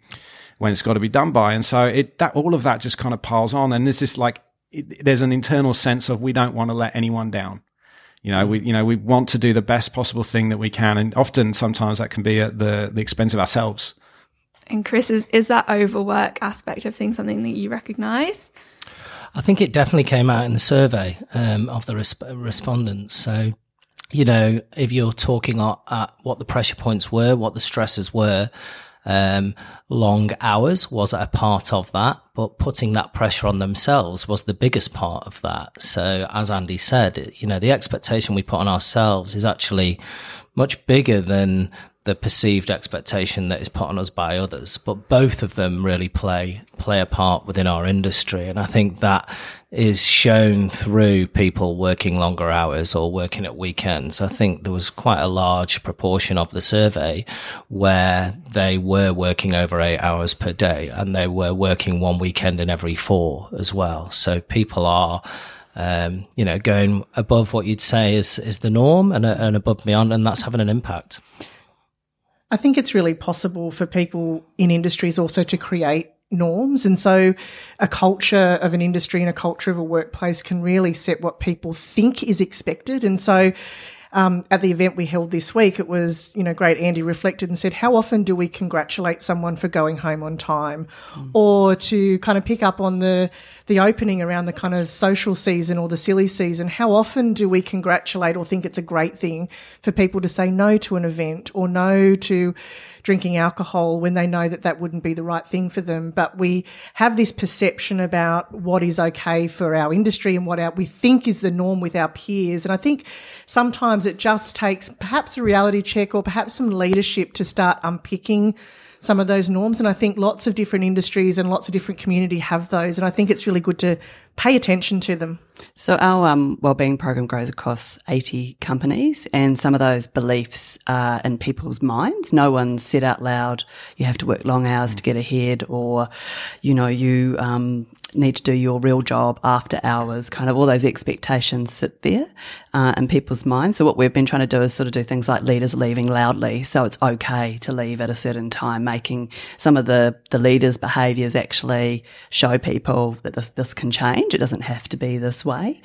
when it's got to be done by, and so it that all of that just kind of piles on, and there's this like it, there's an internal sense of we don't want to let anyone down. You know, we you know we want to do the best possible thing that we can, and often sometimes that can be at the the expense of ourselves. And Chris, is, is that overwork aspect of things something that you recognise? I think it definitely came out in the survey um, of the resp- respondents. So, you know, if you're talking at, at, what the pressure points were, what the stresses were, um, long hours was a part of that, but putting that pressure on themselves was the biggest part of that. So, as Andy said, you know, the expectation we put on ourselves is actually much bigger than the perceived expectation that is put on us by others. But both of them really play play a part within our industry, and I think that is shown through people working longer hours or working at weekends. I think there was quite a large proportion of the survey where they were working over eight hours per day, and they were working one weekend in every four as well. So people are um, you know, going above what you'd say is is the norm and, and above beyond, and that's having an impact. I think it's really possible for people in industries also to create norms. And so a culture of an industry and a culture of a workplace can really set what people think is expected. And so um, at the event we held this week, it was, you know, great. Andy reflected and said, how often do we congratulate someone for going home on time? Mm. Or to kind of pick up on the, the opening around the kind of social season or the silly season, how often do we congratulate or think it's a great thing for people to say no to an event or no to drinking alcohol when they know that that wouldn't be the right thing for them. But we have this perception about what is okay for our industry and what our, we think is the norm with our peers. And I think sometimes it just takes perhaps a reality check or perhaps some leadership to start unpicking some of those norms. And I think lots of different industries and lots of different community have those. And I think it's really good to pay attention to them. So our um, wellbeing program grows across 80 companies and some of those beliefs are in people's minds. No one said out loud, you have to work long hours to get ahead or, you know, you, um, need to do your real job after hours, kind of all those expectations sit there uh, in people's minds. So what we've been trying to do is sort of do things like leaders leaving loudly. So it's okay to leave at a certain time, making some of the, the leaders' behaviors actually show people that this, this can change. It doesn't have to be this way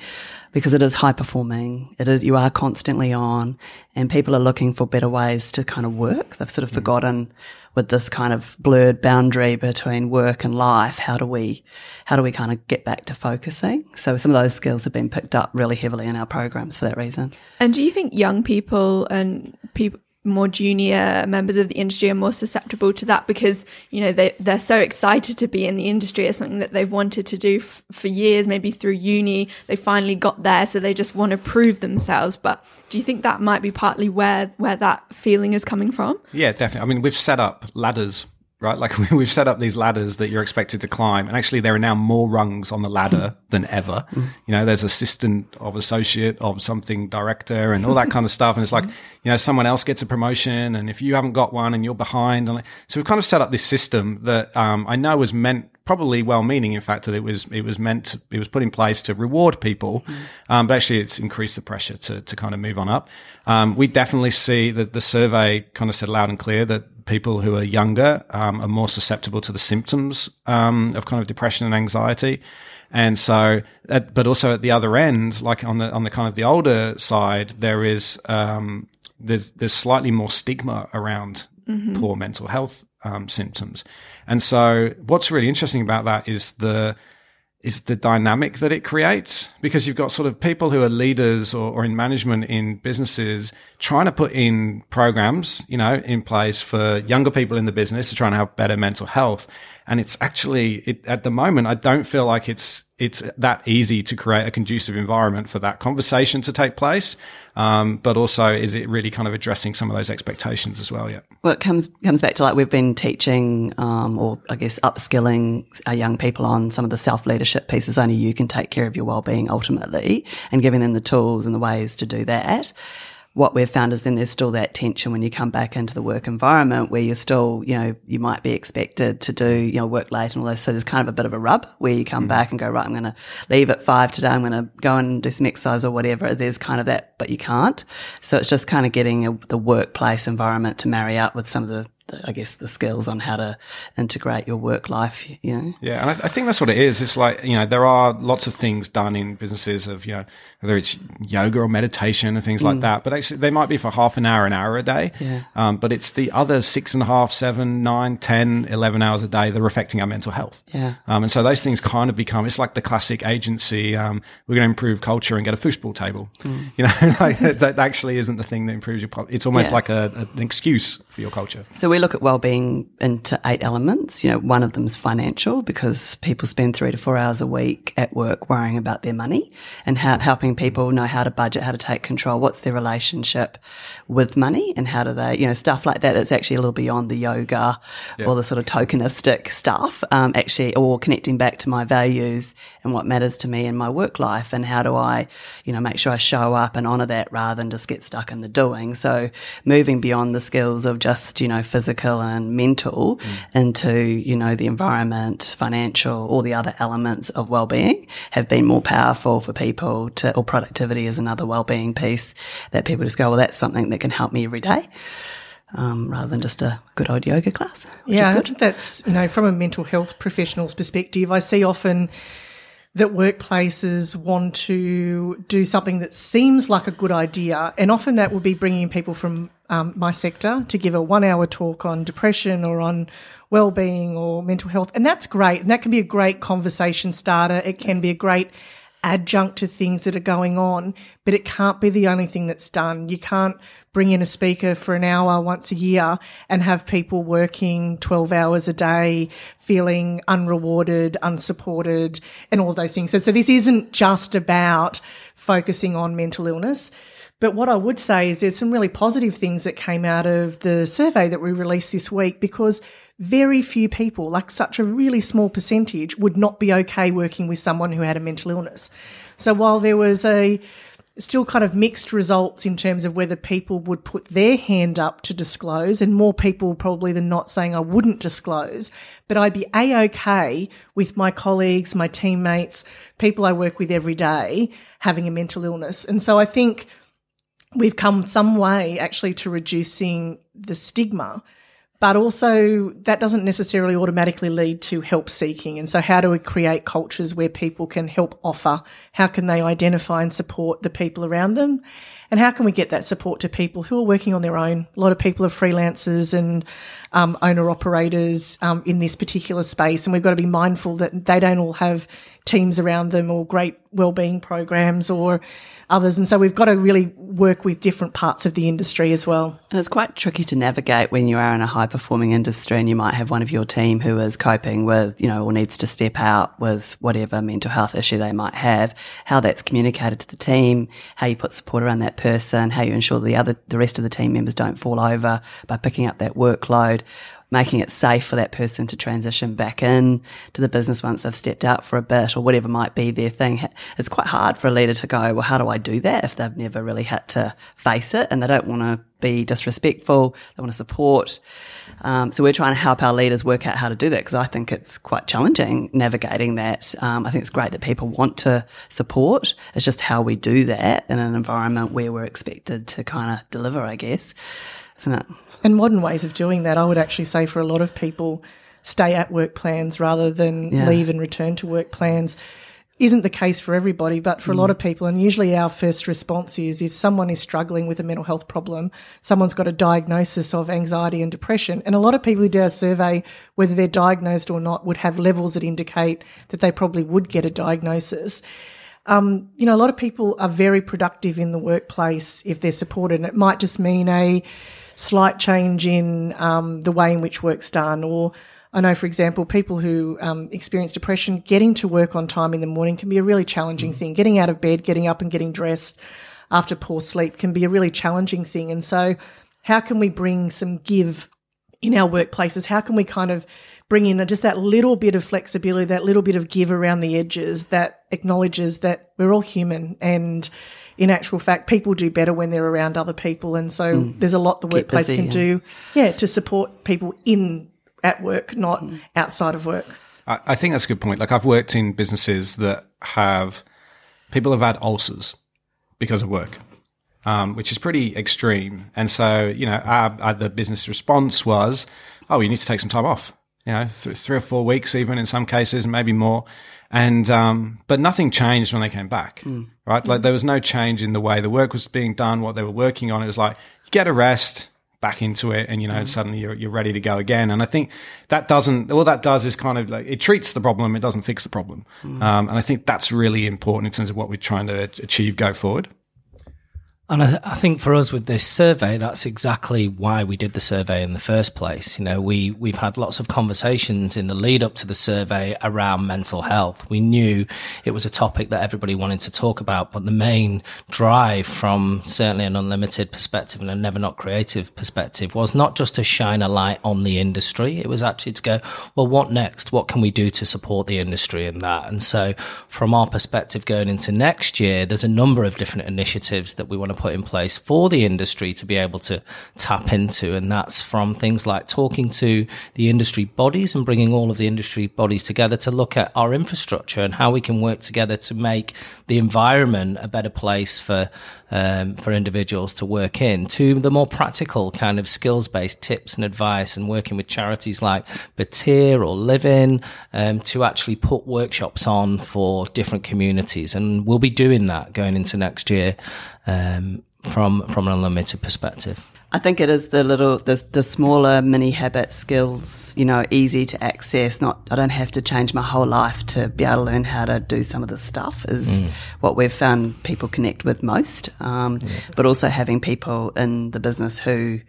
because it is high performing. It is, you are constantly on and people are looking for better ways to kind of work. They've sort of mm. forgotten with this kind of blurred boundary between work and life. How do we, how do we kind of get back to focusing? So some of those skills have been picked up really heavily in our programs for that reason. And do you think young people and people, more junior members of the industry are more susceptible to that because you know they they're so excited to be in the industry. As something that they've wanted to do f- for years maybe through uni. They finally got there so they just want to prove themselves. But do you think that might be partly where where that feeling is coming from? Yeah definitely. I mean we've set up ladders right? Like we've set up these ladders that you're expected to climb, and actually there are now more rungs on the ladder than ever. You know, there's assistant of associate of something director and all that kind of stuff, and it's like you know someone else gets a promotion, and if you haven't got one and you're behind, and so we've kind of set up this system that um, I know was meant probably well-meaning. In fact, that it was it was meant to, it was put in place to reward people, um, but actually it's increased the pressure to to kind of move on up. Um, we definitely see that the survey kind of said loud and clear that people who are younger um, are more susceptible to the symptoms um, of kind of depression and anxiety. And so, at, but also at the other end, like on the on the kind of the older side, there is um, there's there's slightly more stigma around poor mental health um, symptoms. And so, what's really interesting about that is the is the dynamic that it creates because you've got sort of people who are leaders or, or, in management in businesses trying to put in programs, you know, in place for younger people in the business to try and have better mental health. And it's actually, it, at the moment, I don't feel like it's, it's that easy to create a conducive environment for that conversation to take place. Um, but also, is it really kind of addressing some of those expectations as well? Yeah. Well, it comes comes back to like we've been teaching, um, or I guess upskilling our young people on some of the self leadership pieces. Only you can take care of your well being ultimately, and giving them the tools and the ways to do that what we've found is then there's still that tension when you come back into the work environment where you're still, you know, you might be expected to do, you know, work late and all this. So there's kind of a bit of a rub where you come mm. back and go, right, I'm going to leave at five today. I'm going to go and do some exercise or whatever. There's kind of that, but you can't. So it's just kind of getting a, the workplace environment to marry up with some of the I guess the skills on how to integrate your work life, you know. Yeah, and I, I, think that's what it is. It's like you know there are lots of things done in businesses of you know whether it's yoga or meditation and things mm. like that, but actually they might be for half an hour, an hour a day. Yeah. Um, but it's the other six and a half, seven, nine, ten, eleven hours a day that are affecting our mental health. Yeah. Um, and so those things kind of become it's like the classic agency. Um, we're going to improve culture and get a foosball table. Mm. You know, like, that actually isn't the thing that improves your. It's almost yeah. like a, a, an excuse for your culture. So we look at well-being into eight elements. You know, one of them is financial because people spend three to four hours a week at work worrying about their money and how, helping people know how to budget, how to take control, what's their relationship with money and how do they, you know, stuff like that that's actually a little beyond the yoga yeah. or the sort of tokenistic stuff, um, actually, or connecting back to my values and what matters to me in my work life and how do I, you know, make sure I show up and honor that rather than just get stuck in the doing. So moving beyond the skills of just, you know, physical and mental mm. into, you know, the environment, financial, all the other elements of well-being have been more powerful for people to, or productivity is another well-being piece that people just go, well, that's something that can help me every day. Um, rather than just a good old yoga class. yeah, I think that's, you know, from a mental health professional's perspective, I see often that workplaces want to do something that seems like a good idea. And often that will be bringing people from um, my sector to give a one hour talk on depression or on well-being or mental health. And that's great. And that can be a great conversation starter. It can be a great adjunct to things that are going on, but it can't be the only thing that's done. You can't bring in a speaker for an hour once a year and have people working 12 hours a day, feeling unrewarded, unsupported, and all those things. So, so this isn't just about focusing on mental illness. But what I would say is there's some really positive things that came out of the survey that we released this week because very few people, like such a really small percentage, would not be okay working with someone who had a mental illness. So while there was a still kind of mixed results in terms of whether people would put their hand up to disclose, and more people probably than not saying I wouldn't disclose, but I'd be a okay with my colleagues, my teammates, people I work with every day having a mental illness. And so I think we've come some way actually to reducing the stigma but also that doesn't necessarily automatically lead to help seeking. And so how do we create cultures where people can help offer? How can they identify and support the people around them? And how can we get that support to people who are working on their own? A lot of people are freelancers and um, owner operators um, in this particular space, and we've got to be mindful that they don't all have teams around them or great well-being programs or others. And so we've got to really work with different parts of the industry as well. And it's quite tricky to navigate when you are in a high performing industry and you might have one of your team who is coping with, you know, or needs to step out with whatever mental health issue they might have, how that's communicated to the team, how you put support around that person, how you ensure the other, the rest of the team members don't fall over by picking up that workload making it safe for that person to transition back in to the business once they've stepped out for a bit or whatever might be their thing. It's quite hard for a leader to go, well, how do I do that if they've never really had to face it and they don't want to be disrespectful. They want to support. Um, so we're trying to help our leaders work out how to do that because I think it's quite challenging navigating that. Um, I think it's great that people want to support. It's just how we do that in an environment where we're expected to kind of deliver, I guess, isn't it? And modern ways of doing that, I would actually say for a lot of people, stay at work plans rather than yeah. leave and return to work plans isn't the case for everybody, but for mm. a lot of people. And usually our first response is if someone is struggling with a mental health problem, someone's got a diagnosis of anxiety and depression. And a lot of people who do a survey, whether they're diagnosed or not, would have levels that indicate that they probably would get a diagnosis. Um, you know, a lot of people are very productive in the workplace if they're supported. And it might just mean a slight change in um, the way in which work's done or I know, for example, people who um, experience depression, getting to work on time in the morning can be a really challenging mm. thing. Getting out of bed, getting up and getting dressed after poor sleep can be a really challenging thing. And so, how can we bring some give in our workplaces? How can we kind of bring in just that little bit of flexibility, that little bit of give around the edges that acknowledges that we're all human and in actual fact, people do better when they're around other people. And so mm. there's a lot the workplace busy, can yeah. do, yeah, to support people in at work, not mm. outside of work. I, I think that's a good point. Like I've worked in businesses that have people have had ulcers because of work. Um, which is pretty extreme. And so, you know, our, our, the business response was, oh, you need to take some time off, you know, th- three or four weeks, even in some cases, maybe more. And, um, but nothing changed when they came back, mm. Right? Like there was no change in the way the work was being done, what they were working on. It was like, you get a rest, back into it and you know mm. suddenly you're, you're ready to go again and i think that doesn't all that does is kind of like it treats the problem it doesn't fix the problem mm. um, and i think that's really important in terms of what we're trying to achieve go forward and I, I, think for us with this survey, that's exactly why we did the survey in the first place. You know, we, we've had lots of conversations in the lead up to the survey around mental health. We knew it was a topic that everybody wanted to talk about, but the main drive from certainly an unlimited perspective and a never not creative perspective was not just to shine a light on the industry. It was actually to go, well, what next? What can we do to support the industry in that? And so from our perspective going into next year, there's a number of different initiatives that we want to put in place for the industry to be able to tap into. And that's from things like talking to the industry bodies and bringing all of the industry bodies together to look at our infrastructure and how we can work together to make the environment a better place for um, for individuals to work in to the more practical kind of skills based tips and advice and working with charities like Batyr or Living um, to actually put workshops on for different communities. And we'll be doing that going into next year um, from from an unlimited perspective. I think it is the little, the, the smaller mini habit skills, you know, easy to access. Not, I don't have to change my whole life to be able to learn how to do some of this stuff is mm. what we've found people connect with most. Um, yeah. but also having people in the business who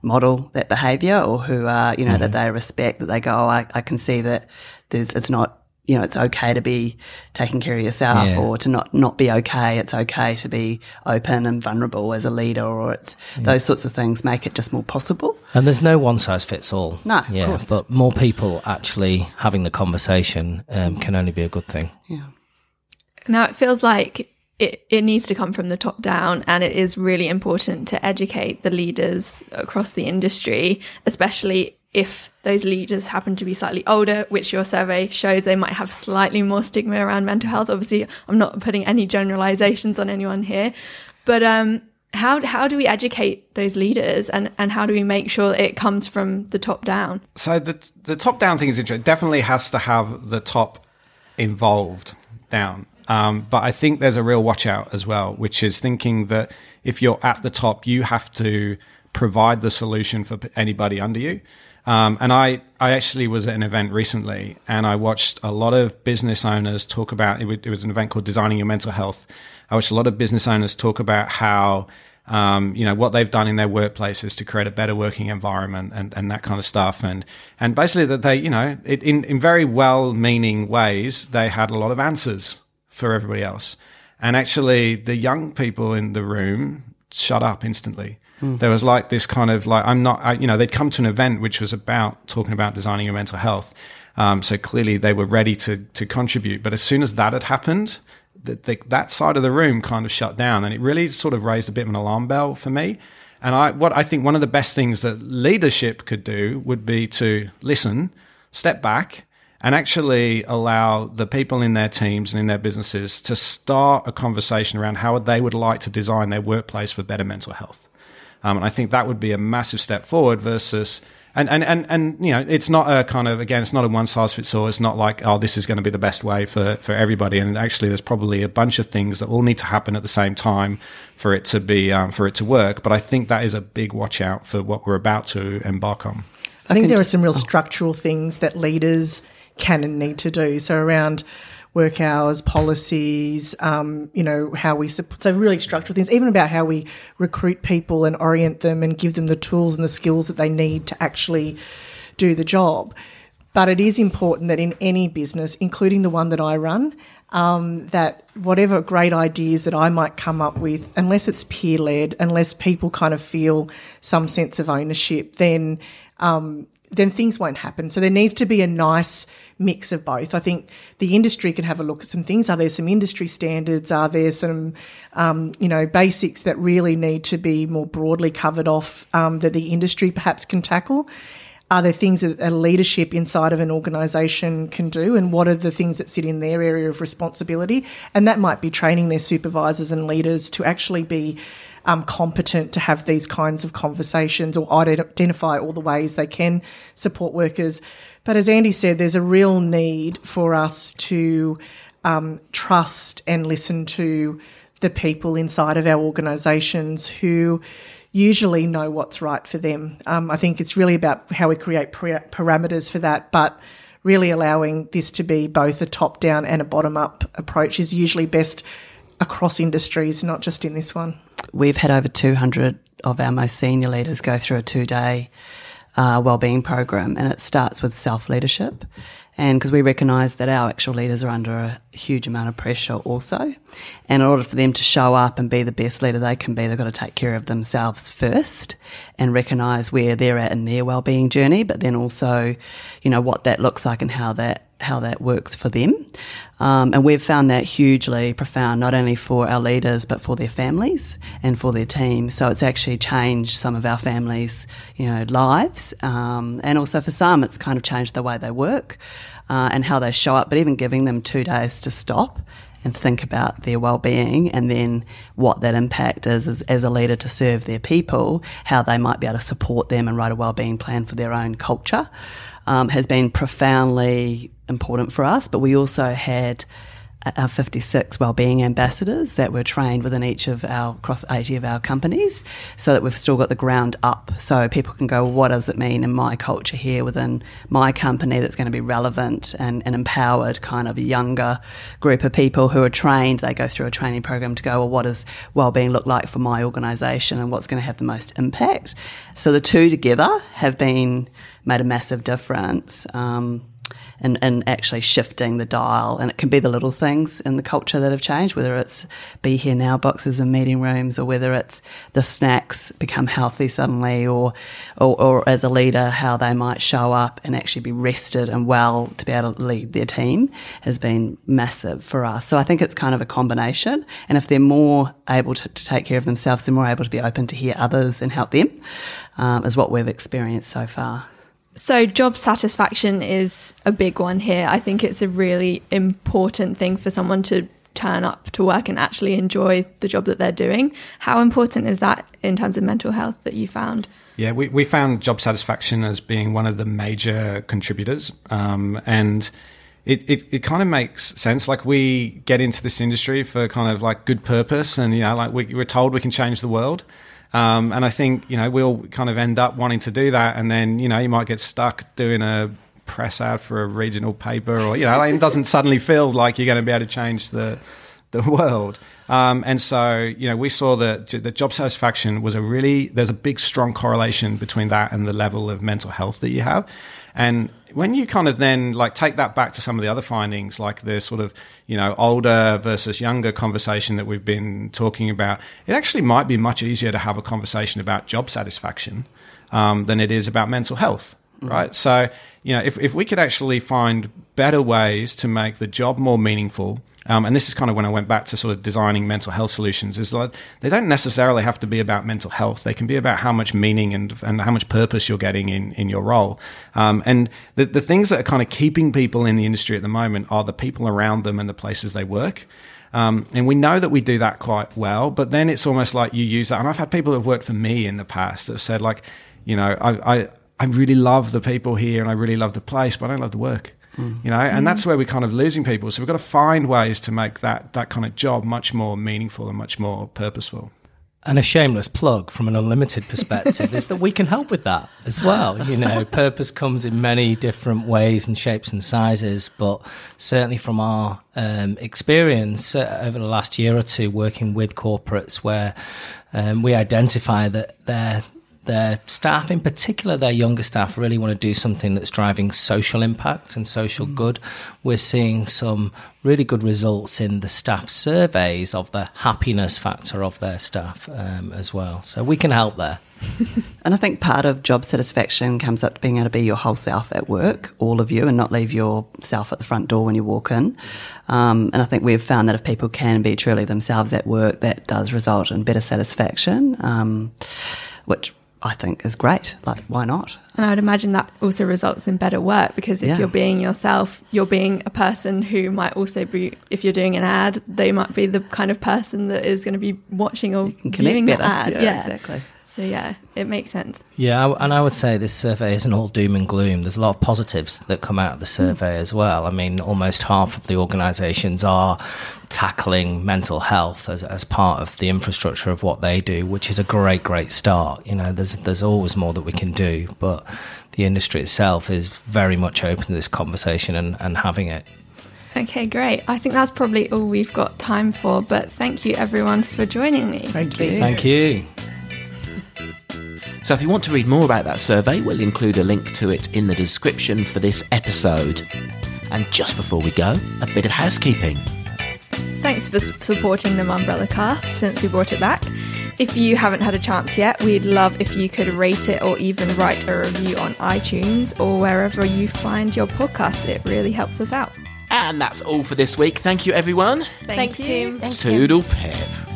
model that behavior or who are, you know, mm. that they respect, that they go, oh, I, I can see that there's, it's not you know, it's okay to be taking care of yourself yeah. or to not, not be okay. It's okay to be open and vulnerable as a leader or it's yeah. those sorts of things make it just more possible. And there's no one size fits all. No, yeah, but more people actually having the conversation um, can only be a good thing. Yeah. Now it feels like it, it needs to come from the top down and it is really important to educate the leaders across the industry, especially if those leaders happen to be slightly older, which your survey shows they might have slightly more stigma around mental health. Obviously, I'm not putting any generalizations on anyone here, but um, how how do we educate those leaders and and how do we make sure it comes from the top down? So the the top down thing is interesting. It definitely has to have the top involved down. Um, but I think there's a real watch out as well, which is thinking that if you're at the top, you have to provide the solution for anybody under you. Um, and I, I actually was at an event recently and I watched a lot of business owners talk about it, was an event called Designing Your Mental Health. I watched a lot of business owners talk about how, um, you know, what they've done in their workplaces to create a better working environment and, and that kind of stuff. And, and basically that they, you know, it, in, in very well meaning ways, they had a lot of answers for everybody else. And actually the young people in the room shut up instantly Mm. There was like this kind of like, I'm not, I, you know, they'd come to an event which was about talking about designing your mental health. Um, so clearly they were ready to, to contribute. But as soon as that had happened, the, that side of the room kind of shut down and it really sort of raised a bit of an alarm bell for me. And I, what I think one of the best things that leadership could do would be to listen, step back, and actually allow the people in their teams and in their businesses to start a conversation around how they would like to design their workplace for better mental health. Um, and I think that would be a massive step forward versus and, and, and, and, you know, it's not a kind of, again, it's not a one size fits all. It's not like, oh, this is going to be the best way for, for everybody. And actually, there's probably a bunch of things that all need to happen at the same time for it to be, um, for it to work. But I think that is a big watch out for what we're about to embark on. I think there are some real structural things that leaders can and need to do. So around work hours, policies, um, you know, how we, so really structural things, even about how we recruit people and orient them and give them the tools and the skills that they need to actually do the job. But it is important that in any business, including the one that I run, um, that whatever great ideas that I might come up with, unless it's peer led, unless people kind of feel some sense of ownership, then um, then things won't happen. So there needs to be a nice mix of both. I think the industry can have a look at some things. Are there some industry standards? Are there some, um, you know, basics that really need to be more broadly covered off um, that the industry perhaps can tackle? Are there things that a leadership inside of an organisation can do? And what are the things that sit in their area of responsibility? And that might be training their supervisors and leaders to actually be um, competent to have these kinds of conversations or identify all the ways they can support workers. But as Andy said, there's a real need for us to um, trust and listen to the people inside of our organisations who usually know what's right for them. Um, I think it's really about how we create parameters for that, but really allowing this to be both a top down and a bottom up approach is usually best across industries, not just in this one. We've had over 200 of our most senior leaders go through a two day uh, wellbeing program, and it starts with self leadership. And because we recognise that our actual leaders are under a huge amount of pressure also. And in order for them to show up and be the best leader they can be, they've got to take care of themselves first and recognise where they're at in their wellbeing journey, but then also, you know, what that looks like and how that how that works for them. Um, and we've found that hugely profound, not only for our leaders, but for their families and for their teams. So it's actually changed some of our families, you know, lives. Um, and also for some, it's kind of changed the way they work uh, and how they show up, but even giving them two days to stop and think about their well-being and then what that impact is as, as, a leader to serve their people, how they might be able to support them and write a well-being plan for their own culture um, has been profoundly important for us. But we also had our 56 wellbeing ambassadors that were trained within each of our across 80 of our companies so that we've still got the ground up so people can go what does it mean in my culture here within my company that's going to be relevant and, and empowered kind of younger group of people who are trained they go through a training program to go well what does wellbeing look like for my organization and what's going to have the most impact so the two together have been made a massive difference um, and, and actually shifting the dial. And it can be the little things in the culture that have changed, whether it's be here now boxes in meeting rooms or whether it's the snacks become healthy suddenly or, or, or as a leader, how they might show up and actually be rested and well to be able to lead their team has been massive for us. So I think it's kind of a combination. And if they're more able to, to take care of themselves, they're more able to be open to hear others and help them, um, is what we've experienced so far. So, job satisfaction is a big one here. I think it's a really important thing for someone to turn up to work and actually enjoy the job that they're doing. How important is that in terms of mental health that you found? Yeah, we, we found job satisfaction as being one of the major contributors. Um, and it, it, it kind of makes sense. Like we get into this industry for kind of like good purpose and, you know, like we, we're told we can change the world. Um, and I think, you know, we'll kind of end up wanting to do that. And then, you know, you might get stuck doing a press ad for a regional paper or, you know, it doesn't suddenly feel like you're going to be able to change the, the world. Um, and so, you know, we saw that the job satisfaction was a really, there's a big, strong correlation between that and the level of mental health that you have. And when you kind of then like take that back to some of the other findings, like the sort of, you know, older versus younger conversation that we've been talking about, it actually might be much easier to have a conversation about job satisfaction um, than it is about mental health. Mm. Right. So, you know, if, if we could actually find better ways to make the job more meaningful, um, and this is kind of when I went back to sort of designing mental health solutions. Is like they don't necessarily have to be about mental health. They can be about how much meaning and and how much purpose you're getting in in your role. Um, and the the things that are kind of keeping people in the industry at the moment are the people around them and the places they work. Um, and we know that we do that quite well, but then it's almost like you use that. And I've had people that have worked for me in the past that have said, like, you know, I, I, I really love the people here and I really love the place, but I don't love the work. Mm. You know, and mm. that's where we're kind of losing people. So we've got to find ways to make that that kind of job much more meaningful and much more purposeful. And a shameless plug from an unlimited perspective is that we can help with that as well. You know, purpose comes in many different ways and shapes and sizes, but certainly from our um, experience uh, over the last year or two working with corporates where um, we identify that they're their staff, in particular their younger staff, really want to do something that's driving social impact and social mm. good. We're seeing some really good results in the staff surveys of the happiness factor of their staff um, as well. So we can help there. and I think part of job satisfaction comes up to being able to be your whole self at work, all of you, and not leave yourself at the front door when you walk in. Um, and I think we've found that if people can be truly themselves at work, that does result in better satisfaction, um, which I think is great. Like, why not? And I would imagine that also results in better work because if yeah. you're being yourself, you're being a person who might also be, if you're doing an ad, they might be the kind of person that is going to be watching or viewing the ad. Yeah, yeah, exactly. So yeah, it makes sense. Yeah, and I would say this survey isn't all doom and gloom. There's a lot of positives that come out of the survey mm. as well. I mean, almost half of the organisations are tackling mental health as, as part of the infrastructure of what they do, which is a great, great start. You know, there's there's always more that we can do, but the industry itself is very much open to this conversation and, and having it. Okay, great. I think that's probably all we've got time for, but thank you everyone for joining me. Thank you. Thank you. So if you want to read more about that survey, we'll include a link to it in the description for this episode. And just before we go, a bit of housekeeping. Thanks for supporting the Mumbrellacast since we brought it back. If you haven't had a chance yet, we'd love if you could rate it or even write a review on iTunes or wherever you find your podcast. It really helps us out. And that's all for this week. Thank you, everyone. Thank Thanks, you. Thanks, Toodle Pip.